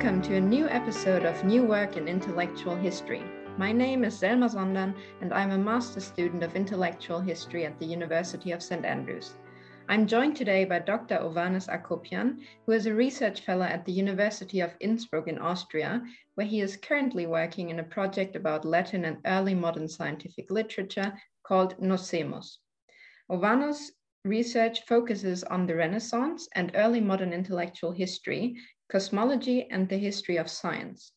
Welcome to a new episode of New Work in Intellectual History. My name is Selma Zondan, and I'm a master student of intellectual history at the University of St. Andrews. I'm joined today by Dr. Ovanes Akopyan, who is a research fellow at the University of Innsbruck in Austria, where he is currently working in a project about Latin and early modern scientific literature called Noscemus. Ovanes' research focuses on the Renaissance and early modern intellectual history, cosmology, and the history of science.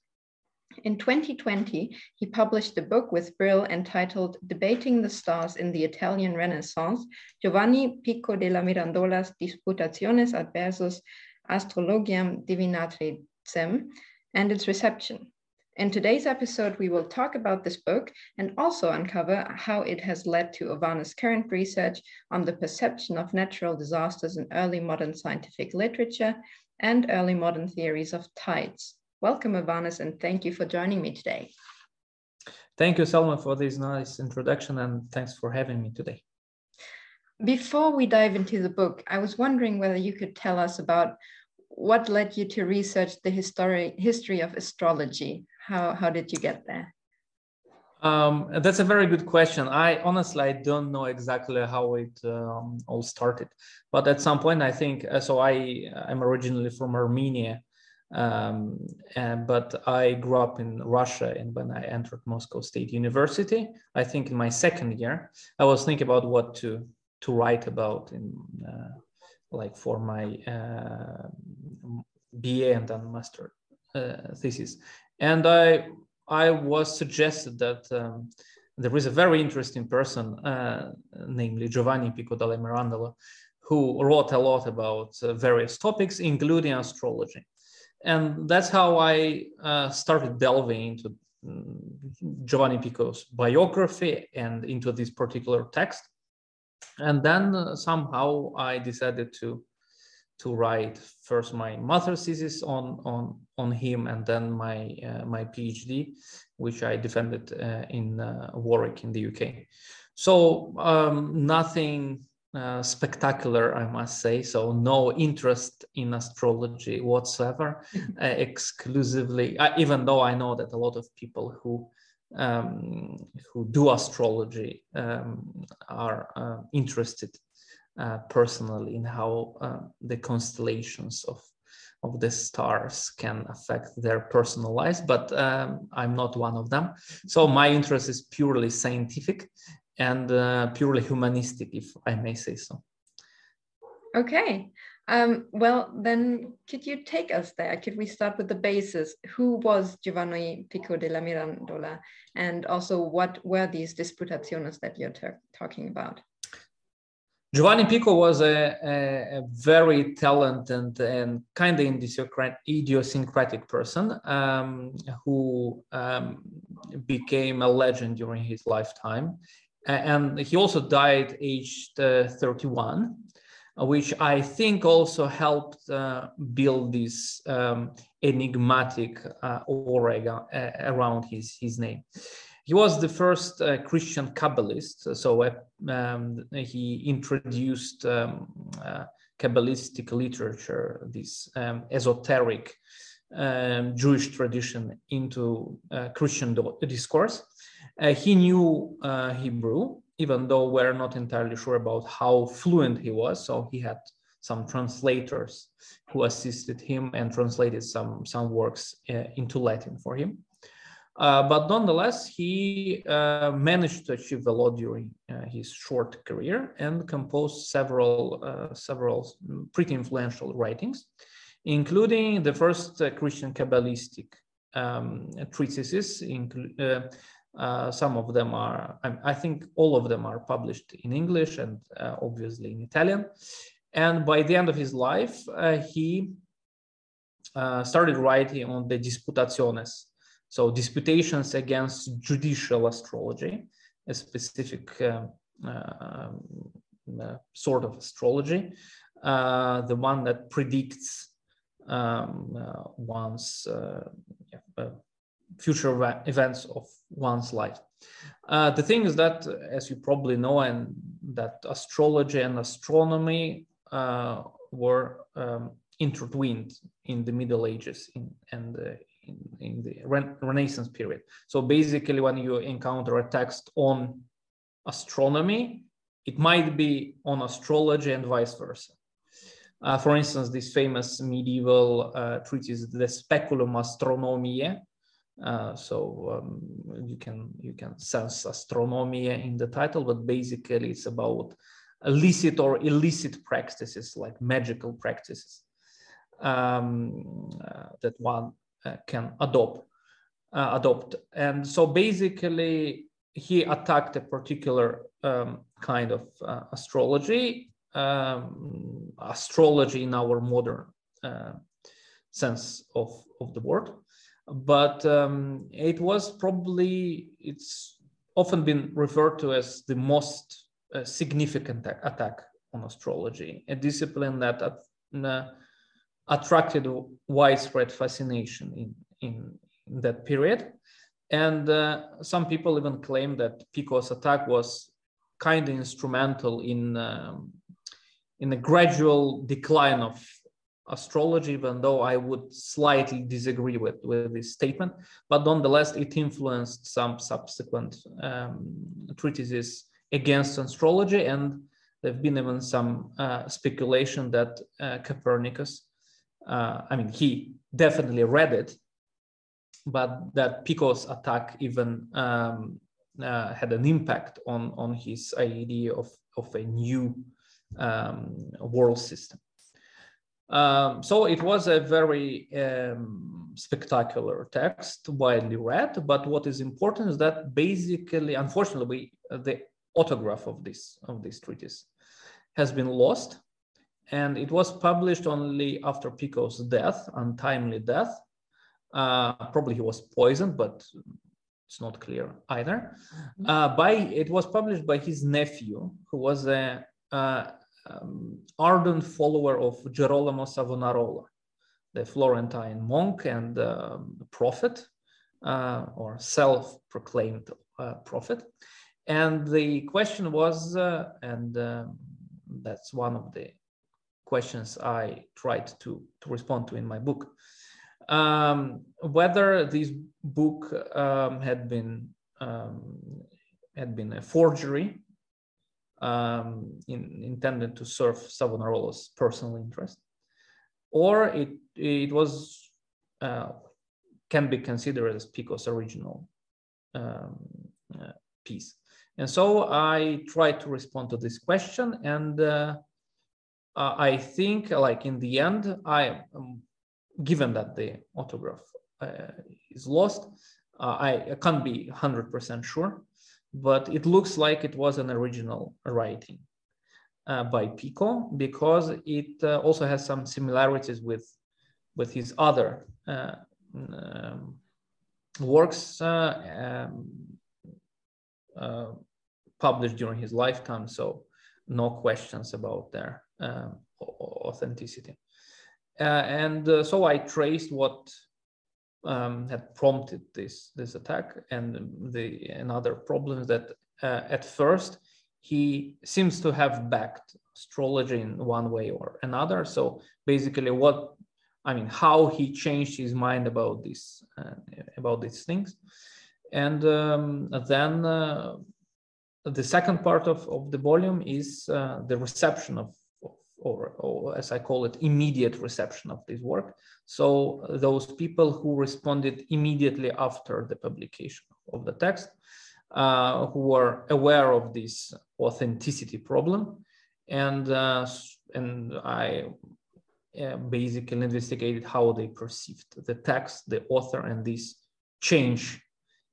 In 2020, he published a book with Brill entitled Debating the Stars in the Italian Renaissance, Giovanni Pico della Mirandola's Disputationes adversus Astrologiam Divinatricem, and its reception. In today's episode, we will talk about this book and also uncover how it has led to Ovanes' current research on the perception of natural disasters in early modern scientific literature and early modern theories of tides. Welcome, Ovanes, and thank you for joining me today. Thank you, Selma, for this nice introduction, and thanks for having me today. Before we dive into the book, I was wondering whether you could tell us about what led you to research the history history of astrology. How, how did you get there? Um, that's a very good question. I honestly I don't know exactly how it um, all started, but at some point I think uh, so. I I'm originally from Armenia, um, and, but I grew up in Russia, and when I entered Moscow State University, I think in my second year, I was thinking about what to to write about in uh, like for my uh, BA and then master uh, thesis, and I I was suggested that um, there is a very interesting person, uh, namely Giovanni Pico della Mirandola, who wrote a lot about uh, various topics, including astrology. And that's how I uh, started delving into um, Giovanni Pico's biography and into this particular text. And then uh, somehow I decided to to write first my master's thesis on on on him and then my uh, my PhD, which I defended uh, in uh, Warwick in the UK. So um, nothing uh, spectacular, I must say. So no interest in astrology whatsoever, uh, exclusively. Uh, even though I know that a lot of people who um, who do astrology um, are interested uh, personally in how uh, the constellations of of the stars can affect their personal lives but um, i'm not one of them. So my interest is purely scientific and uh, purely humanistic if i may say so. Okay. Um, well then could you take us there? Could we start with the basis who was giovanni pico della mirandola? And also what were these disputationes that you're talking about Giovanni Pico was a, a, a very talented and kind of idiosyncratic person um, who um, became a legend during his lifetime. And he also died aged uh, 31, which I think also helped uh, build this um, enigmatic uh, aura uh, around his, his name. He was the first uh, Christian Kabbalist, so uh, um, he introduced um, uh, Kabbalistic literature, this um, esoteric um, Jewish tradition, into uh, Christian discourse. Uh, he knew uh, Hebrew, even though we're not entirely sure about how fluent he was. So he had some translators who assisted him and translated some some works into Latin for him. Uh, but nonetheless, he uh, managed to achieve a lot during uh, his short career and composed several, uh, several pretty influential writings, including the first uh, Christian Kabbalistic um, treatises. Some of them are, I think all of them are published in English and obviously in Italian. And by the end of his life, he started writing on the Disputationes, so disputations against judicial astrology, a specific uh, uh, uh, sort of astrology, uh, the one that predicts um, uh, one's uh, yeah, future events of one's life. the thing is that, as you probably know, and that astrology and astronomy were um, intertwined in the Middle Ages in, and uh, in, in, the Renaissance period. So basically, when you encounter a text on astronomy, it might be on astrology and vice versa. Uh, for instance, this famous medieval uh, treatise, the Speculum Astronomiae. Uh, so um, you can you can sense astronomy in the title, but basically it's about illicit or illicit practices like magical practices um, uh, that one can adopt. Uh, adopt. And so basically, he attacked a particular um, kind of astrology um, astrology in our modern uh, sense of, of the word. But um, it was probably, it's often been referred to as the most uh, significant attack on astrology, a discipline that uh, attracted widespread fascination in, in, in that period. And uh, some people even claim that Pico's attack was kind of instrumental in um, in a gradual decline of astrology, even though I would slightly disagree with, with this statement. But nonetheless, it influenced some subsequent um, treatises against astrology. And there have been even some uh, speculation that uh, Copernicus, uh, I mean, he definitely read it, but that Pico's attack even um, uh, had an impact on, on his idea of, of a new um, world system. Um, so it was a very um, spectacular text, widely read. But what is important is that basically, unfortunately, the autograph of this of this treatise has been lost, and it was published only after Pico's death, untimely death. Uh, probably he was poisoned, but it's not clear either. Uh, by it was published by his nephew, who was a uh, um, ardent follower of Girolamo Savonarola, the Florentine monk and uh, prophet, uh, or self-proclaimed uh, prophet. And the question was, uh, and um, that's one of the questions I tried to, to respond to in my book, um, whether this book um, had been um, had been a forgery um, in, intended to serve Savonarola's personal interest, or it it was uh, can be considered as Pico's original um, uh, piece. And so I tried to respond to this question, and uh, I think, like in the end, I, um, given that the autograph uh, is lost, uh, I, can't be hundred percent sure but it looks like it was an original writing uh, by Pico because it uh, also has some similarities with with his other uh, um, works uh, um, uh, published during his lifetime. So no questions about their um, authenticity. Uh, and so I traced what um, had prompted this this attack and the another problem that uh, at first he seems to have backed astrology in one way or another so basically what i mean how he changed his mind about this uh, about these things and um, then uh, the second part of, of the volume is uh, the reception of or, or, as I call it, immediate reception of this work. So those people who responded immediately after the publication of the text, uh, who were aware of this authenticity problem, and uh, and I uh, basically investigated how they perceived the text, the author, and this change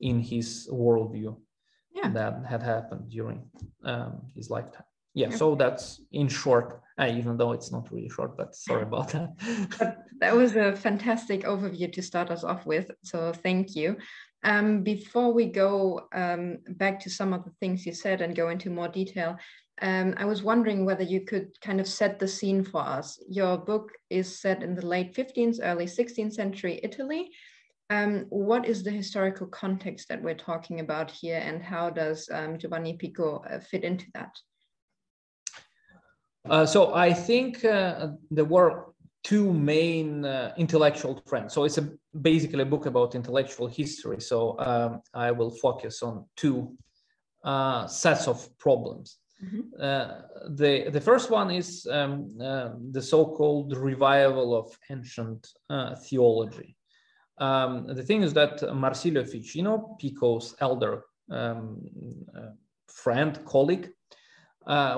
in his worldview yeah. that had happened during um, his lifetime yeah so that's in short uh, even though it's not really short but sorry about that. But that was a fantastic overview to start us off with so thank you. Um, before we go um, back to some of the things you said and go into more detail um, i was wondering whether you could kind of set the scene for us. Your book is set in the late 15th early 16th century italy. Um, what is the historical context that we're talking about here and how does um, giovanni pico uh, fit into that uh, so I think uh, there were two main uh, intellectual trends. So it's a, basically a book about intellectual history. So um, I will focus on two uh, sets of problems. Mm-hmm. Uh, the the first one is um, uh, the so-called revival of ancient uh, theology. Um, the thing is that Marsilio Ficino, Pico's elder um, uh, friend, colleague,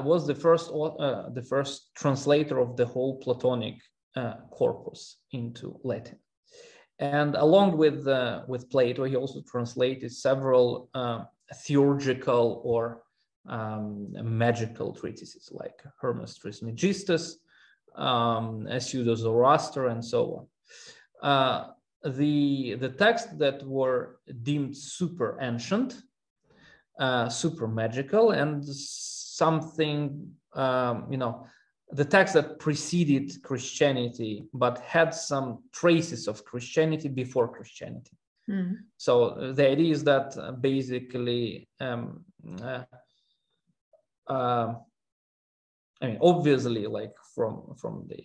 was the first uh, the first translator of the whole Platonic uh, corpus into Latin. And along with with Plato, he also translated several theurgical or um, magical treatises like Hermes Trismegistus, um, Pseudo Zoroaster, and so on. Uh, the the texts that were deemed super ancient, uh, super magical, and something um, you know the text that preceded Christianity but had some traces of Christianity before Christianity. Mm. So uh, the idea is that uh, basically, um, uh, uh, I mean, obviously, like from from the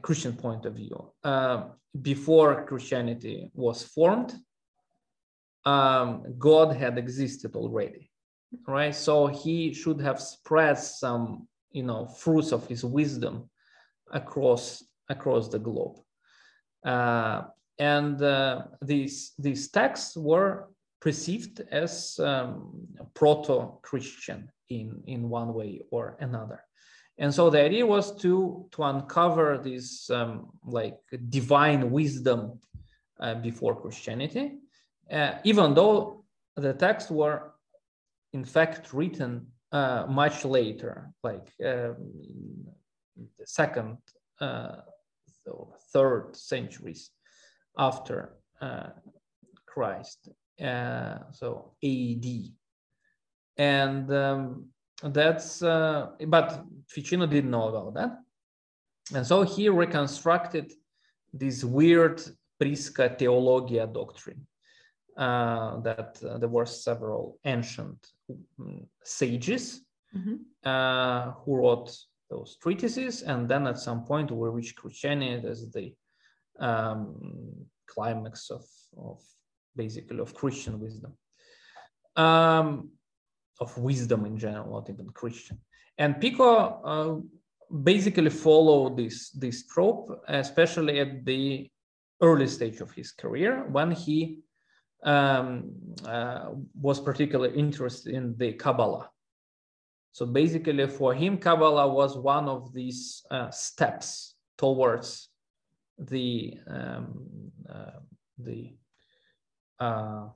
Christian point of view, uh, before Christianity was formed, um, God had existed already, right? So he should have spread some, you know, fruits of his wisdom across across the globe. Uh, and uh, these these texts were perceived as um, proto-Christian in in one way or another. And so the idea was to to uncover this um, like divine wisdom uh, before Christianity, uh, even though the texts were in fact written uh, much later, like um, the second, uh, third centuries after uh, Christ, uh, so AD. And um, that's, uh, but Ficino didn't know about that. And so he reconstructed this weird Prisca Theologia doctrine. Uh, that uh, there were several ancient um, sages mm-hmm. uh, who wrote those treatises, and then at some point we reached Christianity as the um, climax of, of basically of Christian wisdom, um, of wisdom in general, not even Christian. And Pico uh, basically followed this this trope, especially at the early stage of his career when he um, uh, was particularly interested in the Kabbalah. So basically, for him, Kabbalah was one of these uh, steps towards the um, uh, the uh,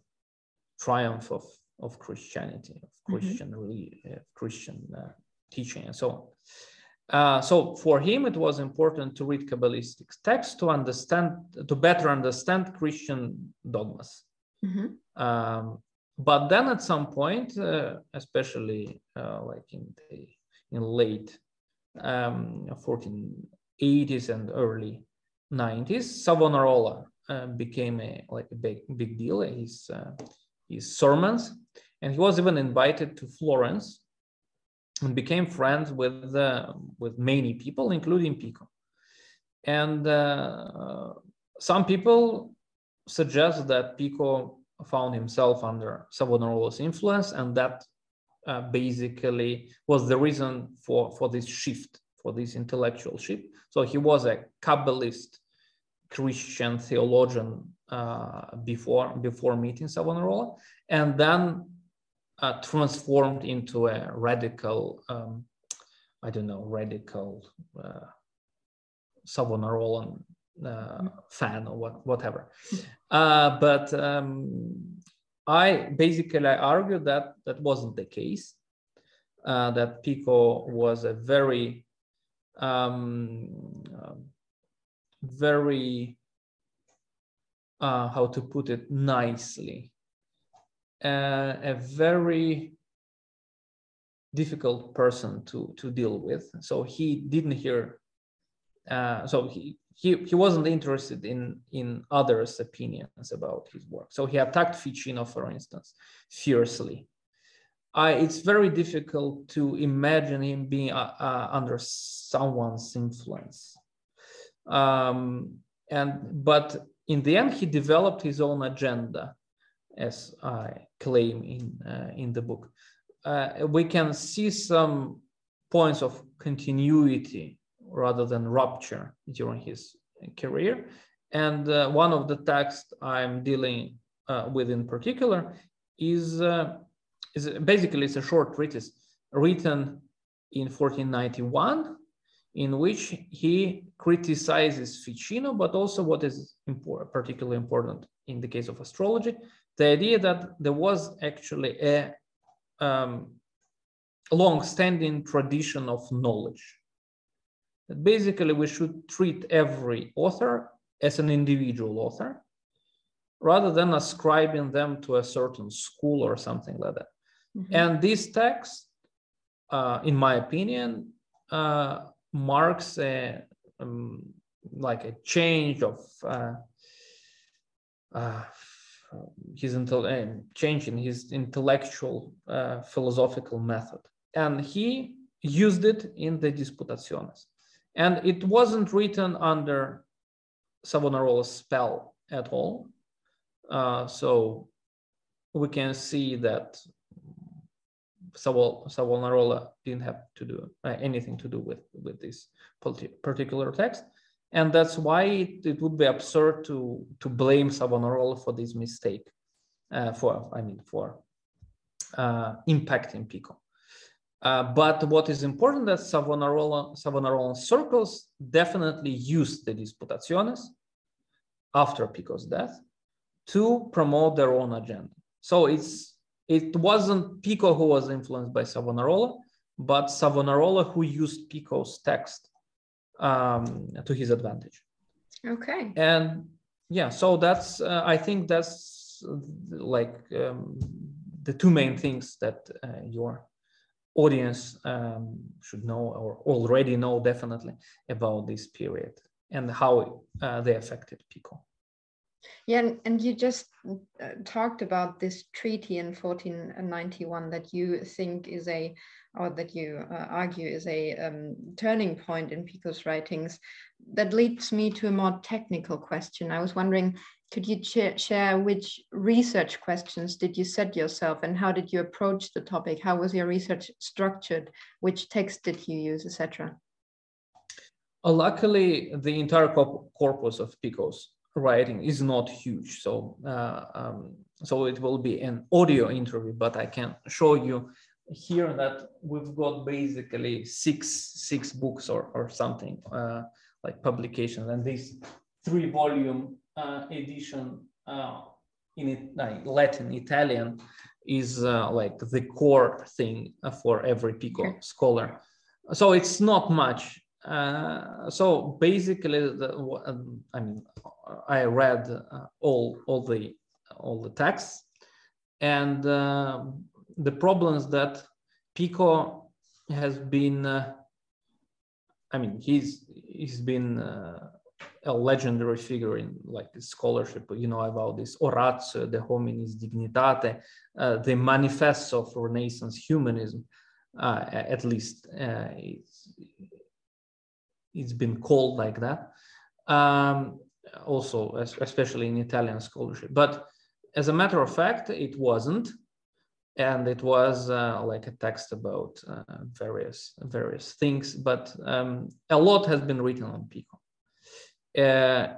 triumph of of Christianity, of mm-hmm. Christian mm-hmm. Christian uh, teaching, and so on. Uh, so for him, it was important to read Kabbalistic texts to understand, to better understand Christian dogmas. Mm-hmm. Um, but then at some point, uh, especially uh, like in the in late um, 1480s and early 90s, Savonarola uh, became a like a big big deal. His uh, his sermons, and he was even invited to Florence and became friends with uh, with many people, including Pico. And uh, some people suggest that Pico found himself under Savonarola's influence, and that uh, basically was the reason for for this shift, for this intellectual shift. So he was a Kabbalist Christian theologian uh, before before meeting Savonarola, and then uh, transformed into a radical, um, I don't know, radical uh, Savonarolan fan or what, whatever. Uh, but um, I basically I argue that that wasn't the case. Uh, that Pico was a very um, very uh, how to put it nicely uh, a very difficult person to to deal with so he didn't hear uh, so he, he he wasn't interested in in others opinions about his work. So he attacked ficino for instance fiercely. I, it's very difficult to imagine him being uh, uh, under someone's influence. Um, and but in the end, he developed his own agenda, as I claim in uh, in the book. Uh, we can see some points of continuity rather than rupture during his career. And uh, one of the texts I'm dealing uh, with in particular is, uh, is basically it's a short treatise written in 1491 in which he criticizes Ficino, but also what is important, particularly important in the case of astrology, the idea that there was actually a um, long-standing tradition of knowledge. That basically, we should treat every author as an individual author, rather than ascribing them to a certain school or something like that. Mm-hmm. And this text, uh, in my opinion, uh, marks a um, like a change of uh, uh his intel- change in his intellectual uh, philosophical method, and he used it in the Disputationes. And it wasn't written under Savonarola's spell at all. Uh, so we can see that Savonarola didn't have to do uh, anything to do with, with this particular text. And that's why it, it, would be absurd to, to blame Savonarola for this mistake, uh, for, I mean, for uh, impacting Pico. Uh, but what is important that Savonarola, Savonarola circles definitely used the Disputationes after Pico's death to promote their own agenda. So it's it wasn't Pico who was influenced by Savonarola, but Savonarola who used Pico's text um, to his advantage. Okay. And yeah, so that's uh, I think that's like um, the two main things that uh, your audience um, should know or already know definitely about this period and how uh, they affected Pico. Yeah, and, and you just uh, talked about this treaty in 1491 that you think is a, or that you uh, argue is a um, turning point in Pico's writings. That leads me to a more technical question. I was wondering, could you share which research questions did you set yourself and how did you approach the topic? How was your research structured? Which text did you use, etc.? Uh, luckily, the entire corpus of Pico's writing is not huge. So, uh, um, so it will be an audio interview, but I can show you here that we've got basically six six books or, or something uh, like publications and this three volume uh, edition uh, in it, Latin Italian is uh, like the core thing for every Pico scholar. So it's not much uh, so basically, the, um, I mean, I read uh, all all the all the texts, and the problems that Pico has been. Uh, I mean, he's he's been uh, a legendary figure in like scholarship. You know about this Oratio, de hominis dignitate, the manifesto of Renaissance humanism. at least it's it's been called like that. Um, also, especially in Italian scholarship. But as a matter of fact, it wasn't, and it was uh, like a text about uh, various various things. But um, a lot has been written on Pico, uh,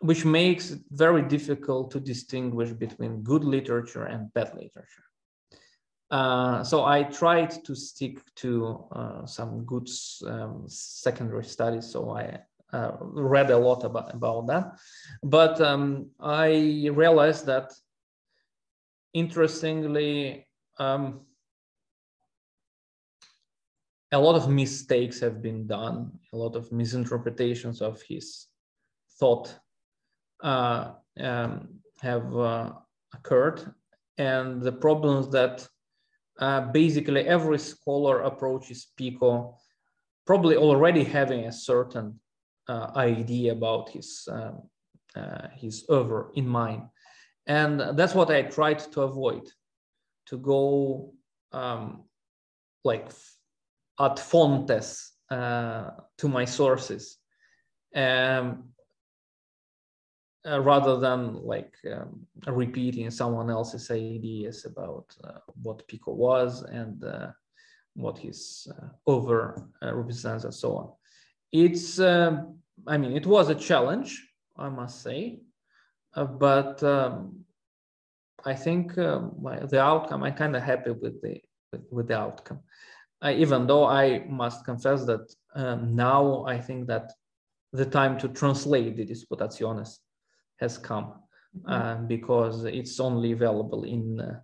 which makes it very difficult to distinguish between good literature and bad literature. Uh, so I tried to stick to uh, some good um, secondary studies. So I uh, read a lot about, about that. But um, I realized that interestingly, um, a lot of mistakes have been done, a lot of misinterpretations of his thought uh, um, have uh, occurred. And the problems that uh, basically every scholar approaches Pico probably already having a certain uh, idea about his um, uh, his oeuvre in mind, and that's what I tried to avoid, to go um, like ad fontes uh, to my sources um, uh, rather than like um, repeating someone else's ideas about uh, what Pico was and uh, what his uh, oeuvre uh, represents and so on. It's, um, I mean, it was a challenge, I must say, uh, but um, I think the outcome, I'm kind of happy with the with, with the outcome. I, even though I must confess that um, now I think that the time to translate the disputationes has come mm-hmm. uh, because it's only available in uh,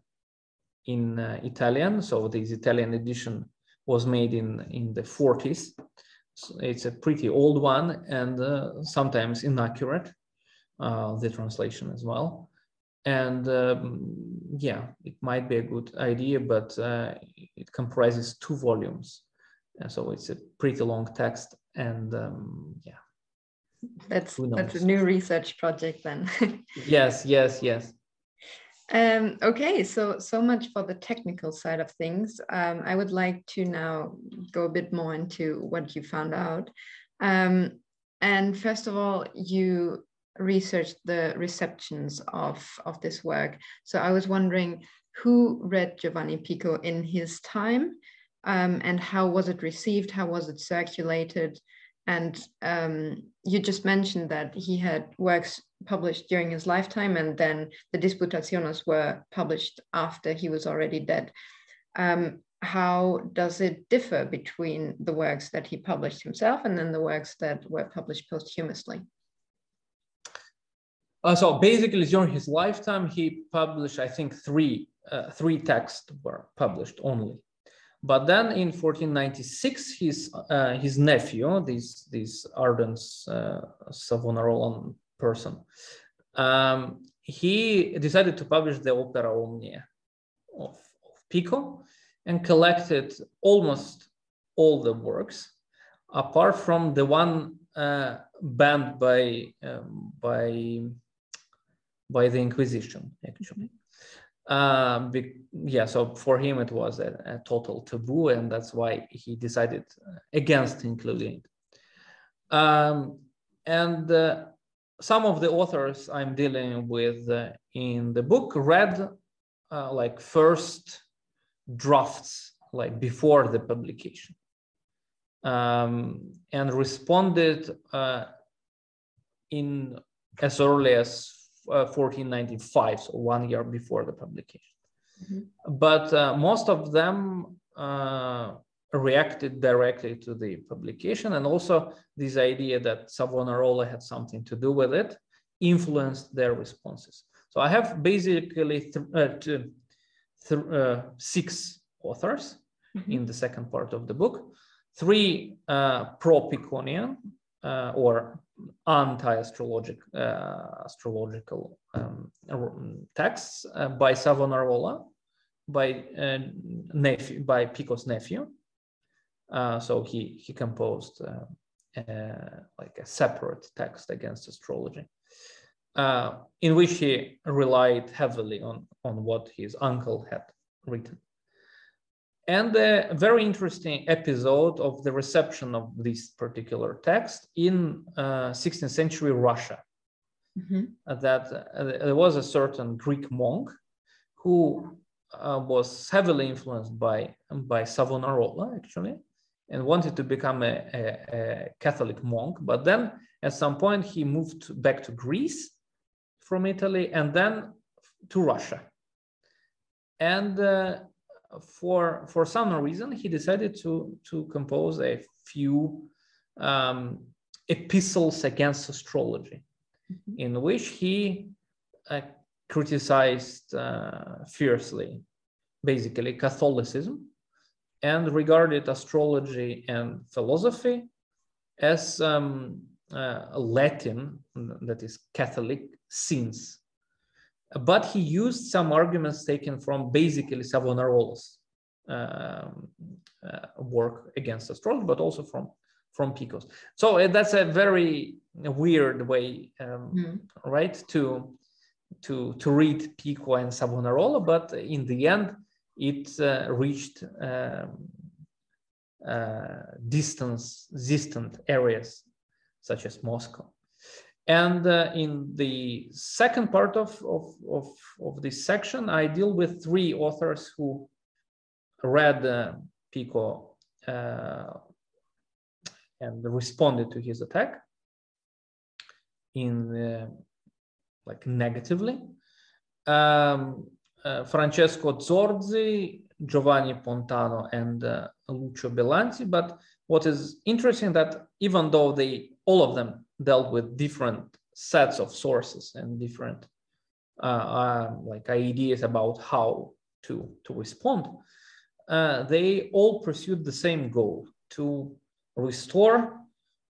in uh, Italian. So this Italian edition was made in in the 40s. So it's a pretty old one and uh, sometimes inaccurate. Uh, the translation as well. And um, yeah it might be a good idea but uh, it comprises two volumes. And so it's a pretty long text and um, yeah. That's that's a new research project then. Yes yes yes. Um, okay so so much for the technical side of things. Um, i would like to now go a bit more into what you found out. Um, and first of all you researched the receptions of, of this work. So I was wondering who read Giovanni Pico in his time um, and how was it received? How was it circulated? And um, you just mentioned that he had works published during his lifetime and then the Disputationes were published after he was already dead. Um, how does it differ between the works that he published himself and then the works that were published posthumously? Uh, so basically, during his lifetime, he published, I think, three uh, three texts were published only. But then in 1496, his uh, his nephew, this this ardent uh, Savonarolan person, um, he decided to publish the opera Omnia of, of Pico and collected almost all the works, apart from the one uh, banned by um, by by the Inquisition, actually. Uh, be, yeah, so for him it was a, a, total taboo, and that's why he decided against including it. Um, and uh, some of the authors I'm dealing with uh, in the book read uh, like first drafts, like before the publication, um, and responded uh, in as early as 1495, uh, so one year before the publication. Mm-hmm. But uh, most of them uh, reacted directly to the publication, and also this idea that Savonarola had something to do with it influenced their responses. So I have basically th- uh, th- uh, six authors mm-hmm. in the second part of the book, three uh, pro-Piconian or anti-astrologic uh, astrological um, texts uh, by Savonarola, by uh, nephew, by Pico's nephew. Uh, so he he composed uh, uh, like a separate text against astrology, in which he relied heavily on on what his uncle had written and a very interesting episode of the reception of this particular text in uh, 16th century Russia. Mm-hmm. Uh, that uh, there was a certain Greek monk who uh, was heavily influenced by, by Savonarola, actually, and wanted to become a, a, a, Catholic monk. But then at some point, he moved back to Greece from Italy and then to Russia. And uh, for for some reason he decided to to compose a few um, epistles against astrology mm-hmm. in which he uh, criticized uh, fiercely basically catholicism and regarded astrology and philosophy as um, uh, latin that is catholic sins but he used some arguments taken from basically Savonarola's um, uh, work against astrology, but also from from Pico's. So uh, that's a very weird way, um, mm. right, to to to read Pico and Savonarola, but in the end, it uh, reached um, uh, distance distant areas such as Moscow. And uh, in the second part of, of, of, of, this section, I deal with three authors who read uh, Pico uh, and responded to his attack in uh, like negatively. Um, uh, Francesco Zorzi, Giovanni Pontano, and uh, Lucio Bellanti. But what is interesting that even though they all of them dealt with different sets of sources and different uh, uh, like ideas about how to to respond, uh, they all pursued the same goal to restore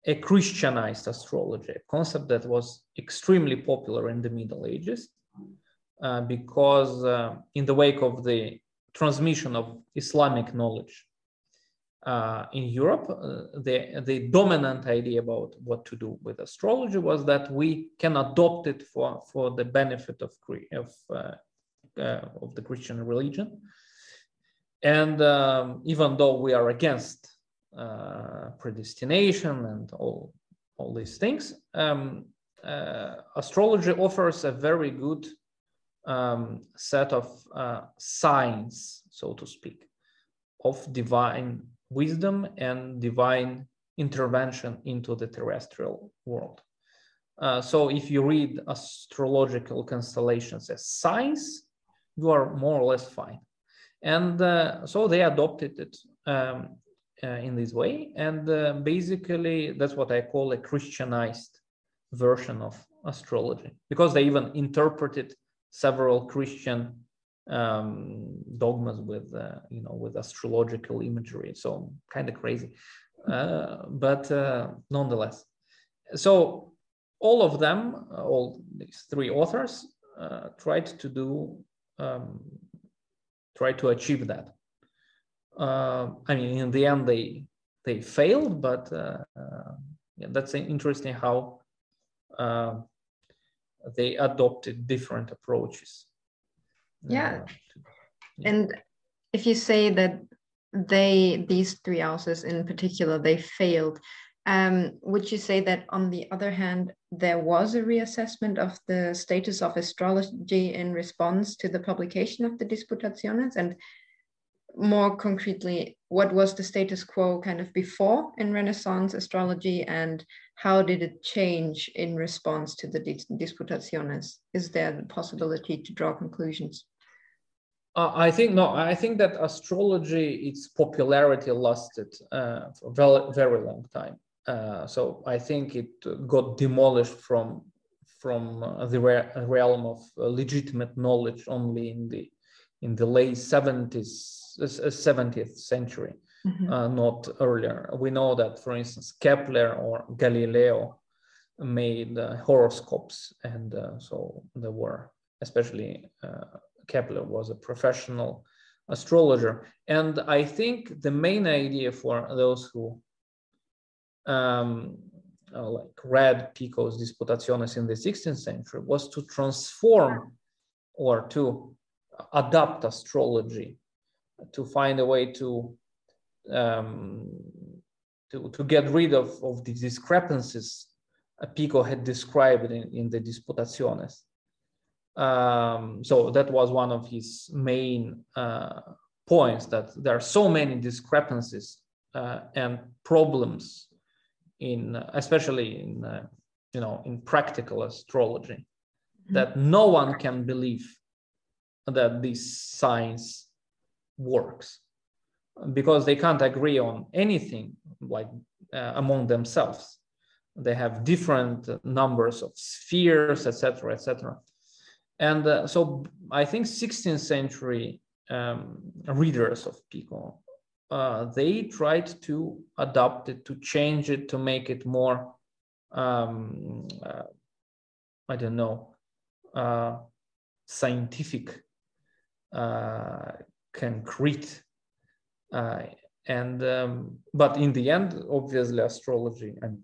a Christianized astrology, a concept that was extremely popular in the Middle Ages, uh, because uh, in the wake of the transmission of Islamic knowledge uh, in Europe, uh, the, the dominant idea about what to do with astrology was that we can adopt it for, for the benefit of, of, uh, uh, of the Christian religion. And um, even though we are against uh, predestination and all, all these things, um, uh, astrology offers a very good um, set of signs, so to speak, of divine wisdom and divine intervention into the terrestrial world. Uh, so if you read astrological constellations as science, you are more or less fine. And uh, so they adopted it um, uh, in this way. And uh, basically, that's what I call a Christianized version of astrology, because they even interpreted several Christian um, dogmas with uh, you know with astrological imagery. So kind of crazy, uh, but uh, nonetheless. So all of them, all these three authors, uh, tried to do um, try to achieve that. Uh, I mean, in the end, they they failed, but uh, yeah, that's interesting how they adopted different approaches yeah. And if you say that they, these three houses in particular, they failed, um, would you say that on the other hand, there was a reassessment of the status of astrology in response to the publication of the disputationes And more concretely, what was the status quo kind of before in Renaissance astrology and how did it change in response to the disputationes Is there the possibility to draw conclusions? Uh, I think no. I think that astrology, its popularity lasted uh, for a very, very long time. Uh, so I think it got demolished from from uh, the re- realm of uh, legitimate knowledge only in the in the late seventies uh, seventieth century, mm-hmm. not earlier. We know that, for instance, Kepler or Galileo made horoscopes, and so there were especially Kepler was a professional astrologer. And I think the main idea for those who um, uh, like read Pico's Disputationes in the 16th century was to transform or to adapt astrology, to find a way to um, to, to get rid of, of the discrepancies Pico had described in, in the Disputationes. Um, so that was one of his main uh, points that there are so many discrepancies uh, and problems in, especially in, uh, you know, in practical astrology, mm-hmm. that no one can believe that this science works because they can't agree on anything like uh, among themselves. They have different numbers of spheres, etc., etc. And uh, so I think 16th century um, readers of Pico, uh, they tried to adapt it, to change it, to make it more, um, uh, I don't know, uh, scientific, uh, concrete. Uh, and um, but in the end, obviously, astrology and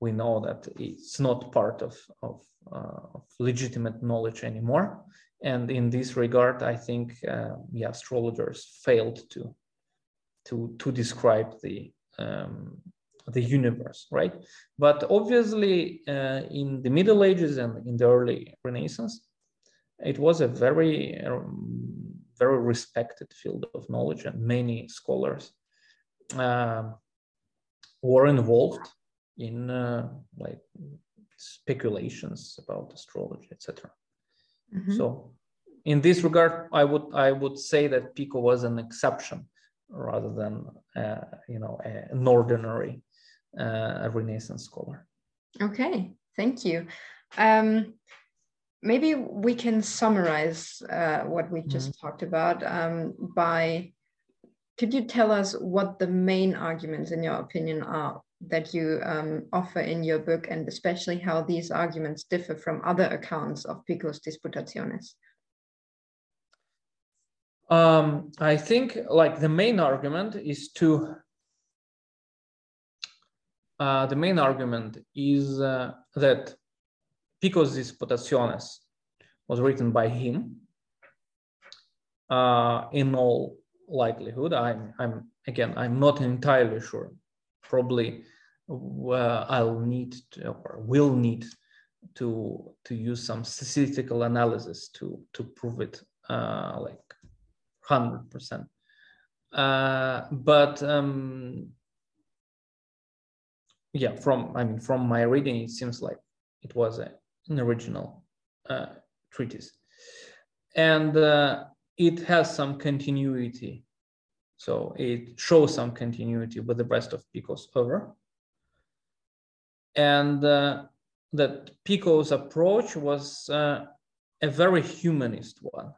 we know that it's not part of, of, of legitimate knowledge anymore. And in this regard, I think uh, yeah, astrologers failed to to to describe the um, the universe, right? But obviously, uh, in the Middle Ages and in the early Renaissance, it was a very, um, very respected field of knowledge, and many scholars uh, were involved in uh, like speculations about astrology, etc. Mm-hmm. So, in this regard, I would I would say that Pico was an exception rather than uh, you know an ordinary uh, Renaissance scholar. Okay, thank you. Um, maybe we can summarize uh, what we just mm-hmm. talked about um, by could you tell us what the main arguments in your opinion are that you um, offer in your book and especially how these arguments differ from other accounts of Pico's disputationes? Um, I think like the main argument is to uh, the main argument is uh, that Pico's Disputationes was written by him uh, in all likelihood. I'm, I'm again, I'm not entirely sure. Probably uh, I'll need to, or will need to to use some statistical analysis to to prove it uh, like hundred percent. Uh, but um, yeah, from I mean from my reading, it seems like it was a, an original uh, treatise, and uh, it has some continuity. So it shows some continuity with the rest of Pico's oeuvre and uh, that Pico's approach was uh, a very humanist one.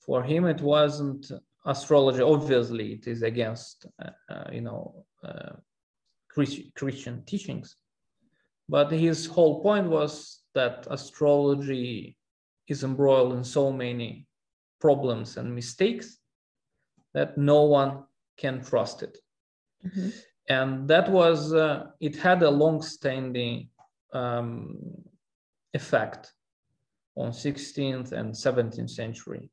For him, it wasn't astrology. Obviously, it is against uh, uh you know uh, Christian teachings, but his whole point was that astrology is embroiled in so many problems and mistakes that no one can trust it. Mm-hmm and that was uh, it had a long-standing um, effect on 16th and 17th century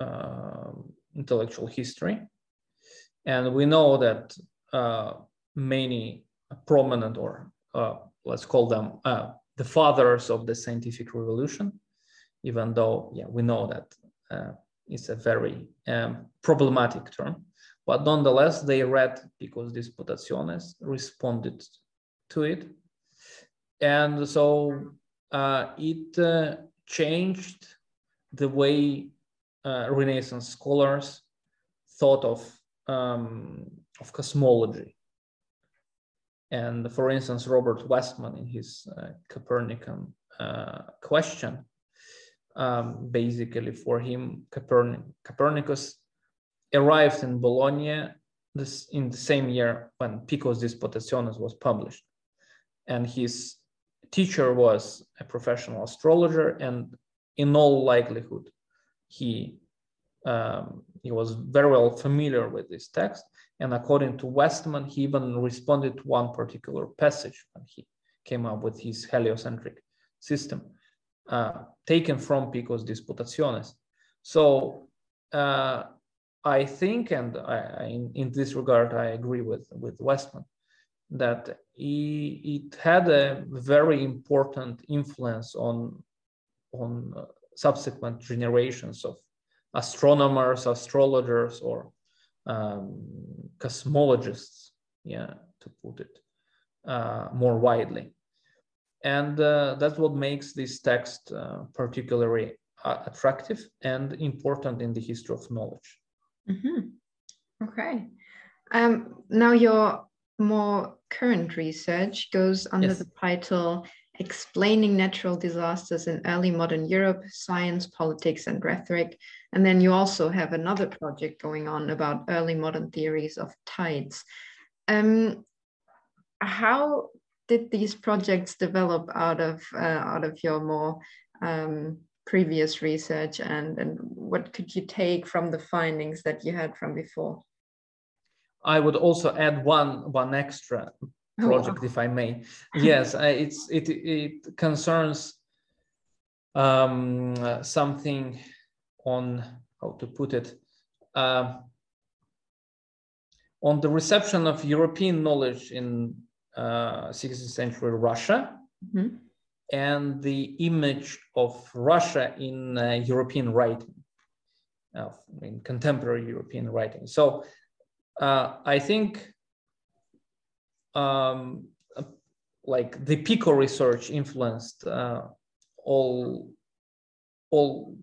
uh, intellectual history. And we know that uh, many prominent or uh, let's call them uh, the fathers of the scientific revolution even though yeah we know that uh, it's a very um, problematic term but nonetheless, they read because these Disputationes, responded to it. And so uh, it uh, changed the way uh, Renaissance scholars thought of, um, of cosmology. And for instance, Robert Westman in his uh, Copernican uh, question, um, basically for him, Copernic, Copernicus arrived in Bologna this, in the same year when Pico's Disputationes was published. And his teacher was a professional astrologer, and in all likelihood, he um, he was very well familiar with this text. And according to Westman, he even responded to one particular passage when he came up with his heliocentric system, uh, taken from Pico's Disputationes. So uh, I think, and I, in, in, this regard, I agree with, with Westman, that he, it had a very important influence on, on uh, subsequent generations of astronomers, astrologers, or um, cosmologists, yeah, to put it uh, more widely. And uh, that's what makes this text uh, particularly uh, attractive and important in the history of knowledge. Mm-hmm. Okay. Um, now, your more current research goes under yes. the title Explaining Natural Disasters in Early Modern Europe Science, Politics, and Rhetoric. And then you also have another project going on about early modern theories of tides. Um, how did these projects develop out of uh, out of your more um, previous research and, and what could you take from the findings that you had from before? I would also add one one extra project, oh. if I may. yes, it's it it concerns um, something on how to put it. Uh, on the reception of European knowledge in uh, 16th century Russia mm-hmm. And the image of Russia in uh, European writing, in contemporary European writing. So uh, I think um, like the PICO research influenced uh, all, all,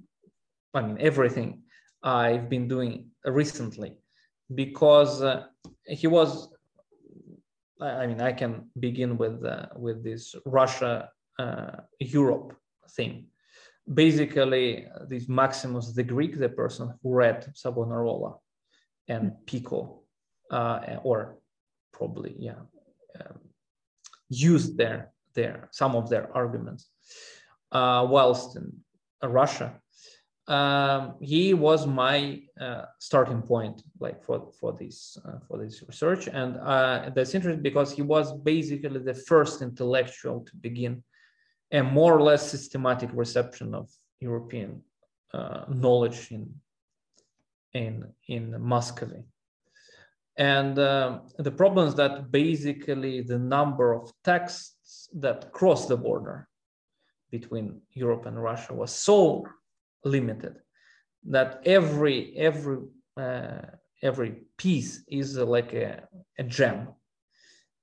I mean, everything I've been doing recently because uh, he was I mean, I can begin with uh, with this Russia uh, Europe thing. Basically, this Maximus the Greek, the person who read Savonarola and Pico, uh, or probably yeah, um, used their their some of their arguments uh, whilst in Russia. Um, he was my uh, starting point like for for this uh, for this research. And uh, that's interesting because he was basically the first intellectual to begin a more or less systematic reception of european uh, knowledge in in in muscovy. And um, the problem is that basically the number of texts that cross the border between europe and russia was so limited that every every uh, every piece is uh, like a, a gem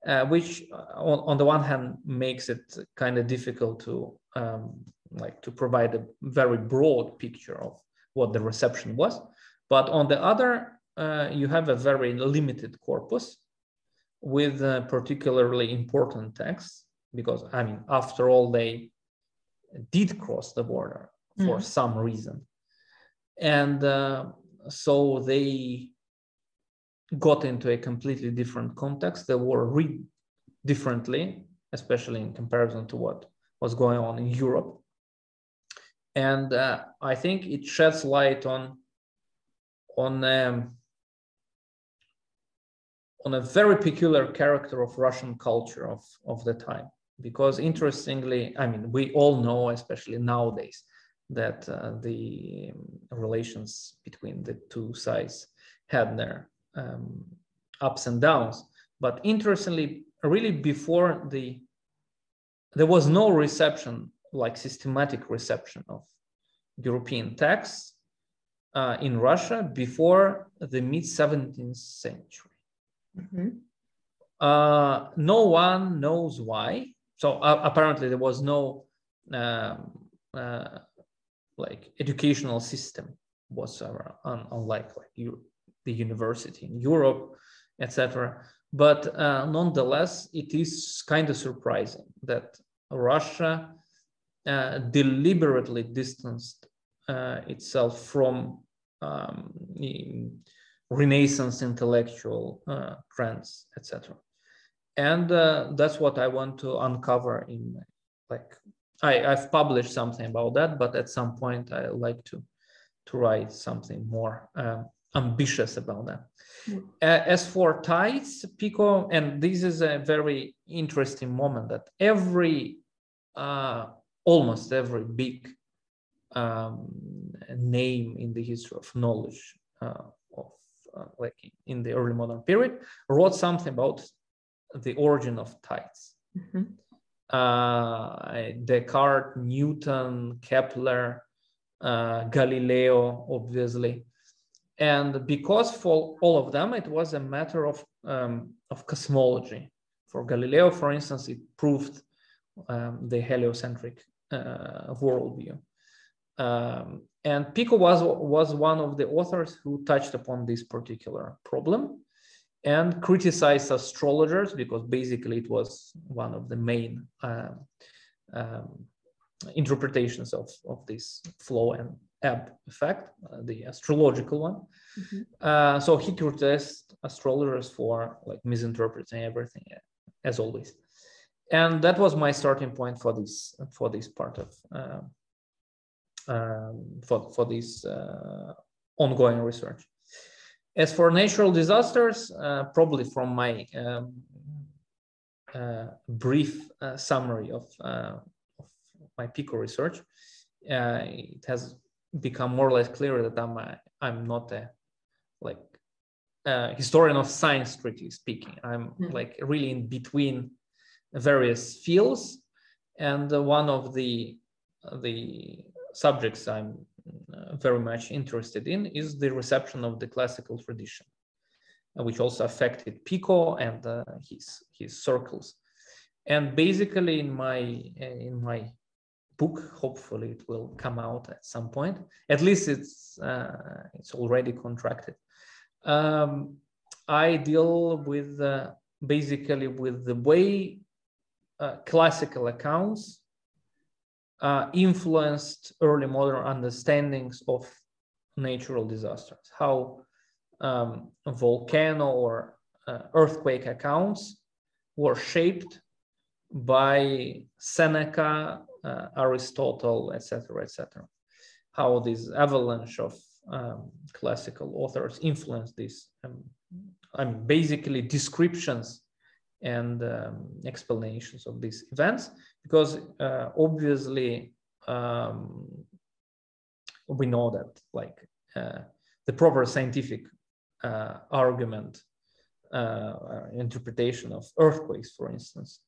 uh, which uh, on, on the one hand makes it kind of difficult to um, like to provide a very broad picture of what the reception was but on the other uh, you have a very limited corpus with uh, particularly important texts because i mean after all they did cross the border for mm. some reason. And uh, so they got into a completely different context. They were read differently, especially in comparison to what was going on in Europe. And uh, I think it sheds light on on um, on a very peculiar character of Russian culture of, of the time. Because interestingly, I mean, we all know, especially nowadays, that uh, the relations between the two sides had their um, ups and downs. But interestingly, really before the, there was no reception, like systematic reception of European texts uh, in Russia before the mid 17th century. Mm-hmm. Uh, no one knows why. So uh, apparently there was no um, uh, like educational system whatsoever, un- unlike like you, the university in Europe, etc. But uh, nonetheless, it is kind of surprising that Russia uh, deliberately distanced uh, itself from um, Renaissance intellectual uh, trends, etc. And uh, that's what I want to uncover in like I, I've published something about that, but at some point I like to to write something more um, ambitious about that. Uh, as for tides, Pico, and this is a very interesting moment that every, uh, almost every big um, name in the history of knowledge uh, of uh, like in the early modern period wrote something about the origin of tides. Mm-hmm uh, Descartes, Newton, Kepler, uh, Galileo, obviously. And because for all of them, it was a matter of, um, of cosmology. For Galileo, for instance, it proved um, the heliocentric uh, worldview. Um, and Pico was, was one of the authors who touched upon this particular problem and criticized astrologers because basically it was one of the main um, um, interpretations of, of this flow and ebb effect, uh, the astrological one. Mm-hmm. Uh, so he criticized astrologers for like misinterpreting everything, as always. And that was my starting point for this for this part of uh, um, for for this uh, ongoing research. As for natural disasters, uh, probably from my um, uh, brief uh, summary of, uh, of, my PICO research, uh, it has become more or less clear that I'm, a, I'm not a like uh, historian of science, strictly speaking. I'm Mm. like really in between various fields, and one of the the subjects I'm uh, very much interested in is the reception of the classical tradition, which also affected Pico and uh, his his circles. And basically, in my uh, in my book, hopefully it will come out at some point. At least it's uh, it's already contracted. Um, I deal with uh, basically with the way uh, classical accounts uh, influenced early modern understandings of natural disasters, how um, volcano or uh, earthquake accounts were shaped by Seneca, uh, Aristotle, etc., etc. How this avalanche of um, classical authors influenced these, um, I mean, basically descriptions and um, explanations of these events, because uh, obviously um, we know that like uh, the proper scientific uh, argument uh, interpretation of earthquakes, for instance,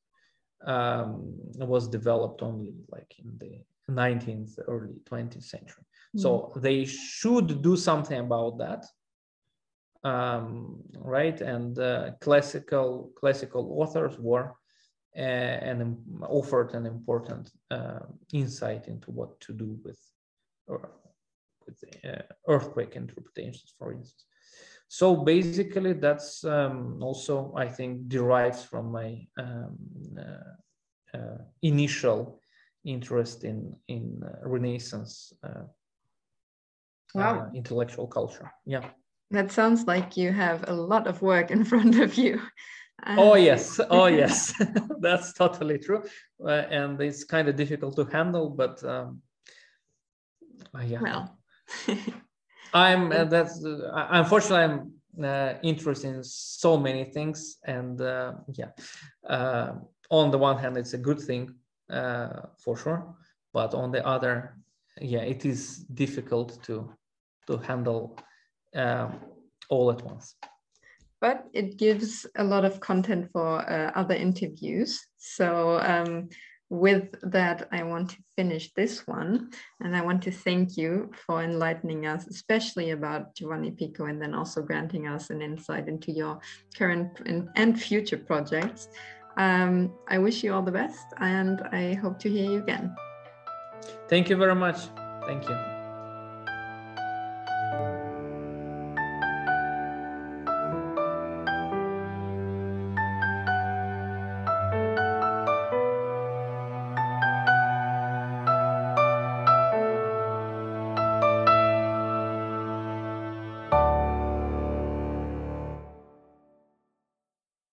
um, was developed only like in the 19th, early 20th century. Mm. So they should do something about that, um, right? And uh, classical classical authors were uh, and offered an important uh, insight into what to do with, or with uh, earthquake interpretations, for instance. So basically, that's um, also I think derives from my um, uh, uh, initial interest in in uh, Renaissance wow. intellectual culture. Yeah. That sounds like you have a lot of work in front of you. oh yes, oh yes, that's totally true, and it's kind of difficult to handle, but um, yeah. Well. I'm uh, that's uh, unfortunately I'm uh, interested in so many things, and uh, yeah, uh, on the one hand it's a good thing uh, for sure, but on the other, yeah, it is difficult to to handle um, all at once. But it gives a lot of content for other interviews. So um, with that, I want to finish this one. And I want to thank you for enlightening us, especially about Giovanni Pico, and then also granting us an insight into your current and, future projects. Um, I wish you all the best, and I hope to hear you again. Thank you very much. Thank you.